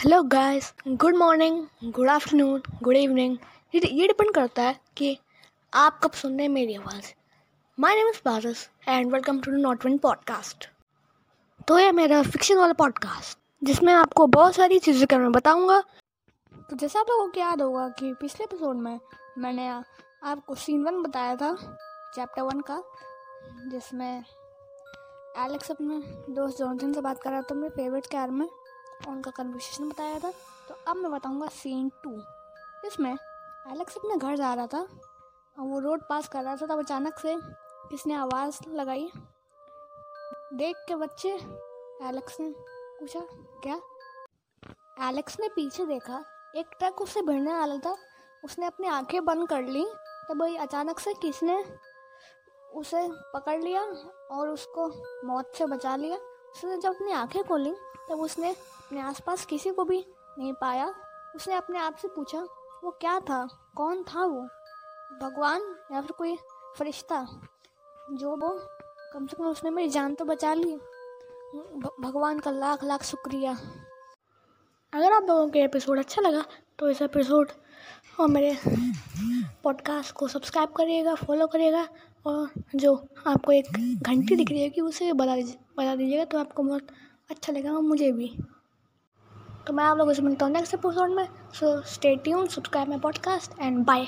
Hello guys good morning good afternoon good evening ये depend करता है कि आप कब सुन रहे हैं मेरी आवाज़। My name is Baras and welcome to the not one podcast तो ये मेरा फिक्शन वाला पॉडकास्ट जिसमें आपको बहुत सारी चीज़ें के बताऊँगा। तो जैसे आप लोगों को याद होगा कि पिछले एपिसोड में मैंने आपको सीन वन बताया था चैप्टर वन का, जिसमें एलेक्स अपने दोस्त जॉनसन से बात कर रहा था मेरे फेवरेट कैर में। उनका कन्वर्सेशन बताया था तो अब मैं बताऊँगा सीन टू इसमें एलेक्स अपने घर जा रहा था, और वो रोड पास कर रहा था, तब अचानक से किसने आवाज़ लगाई। देख के बच्चे एलेक्स ने पूछा, क्या? एलेक्स ने पीछे देखा, एक ट्रक उससे भिड़ने वाला था, उसने अपनी आँखें बंद कर ली, तब वही अचानक से किसने उसे पकड़ लिया और उसको मौत से बचा लिया। उसने जब अपनी आँखें खोली, तब उसने अपने आसपास किसी को भी नहीं पाया। उसने अपने आप से पूछा, वो क्या था? कौन था वो? भगवान या फिर कोई फरिश्ता? जो वो कम से कम उसने मेरी जान तो बचा ली। भगवान का लाख लाख शुक्रिया। अगर आप लोगों के एपिसोड अच्छा लगा तो इस एपिसोड और मेरे पॉडकास्ट को सब्सक्राइब करिएगा, फॉलो करिएगा। और जो आपको एक घंटी दिख रही होगी उसे बता दीजिए बता दीजिएगा तो आपको बहुत अच्छा लगेगा मुझे भी। तो मैं आप लोगों से मिलता हूँ नेक्स्ट एपिसोड में। So stay tune subscribe my podcast and bye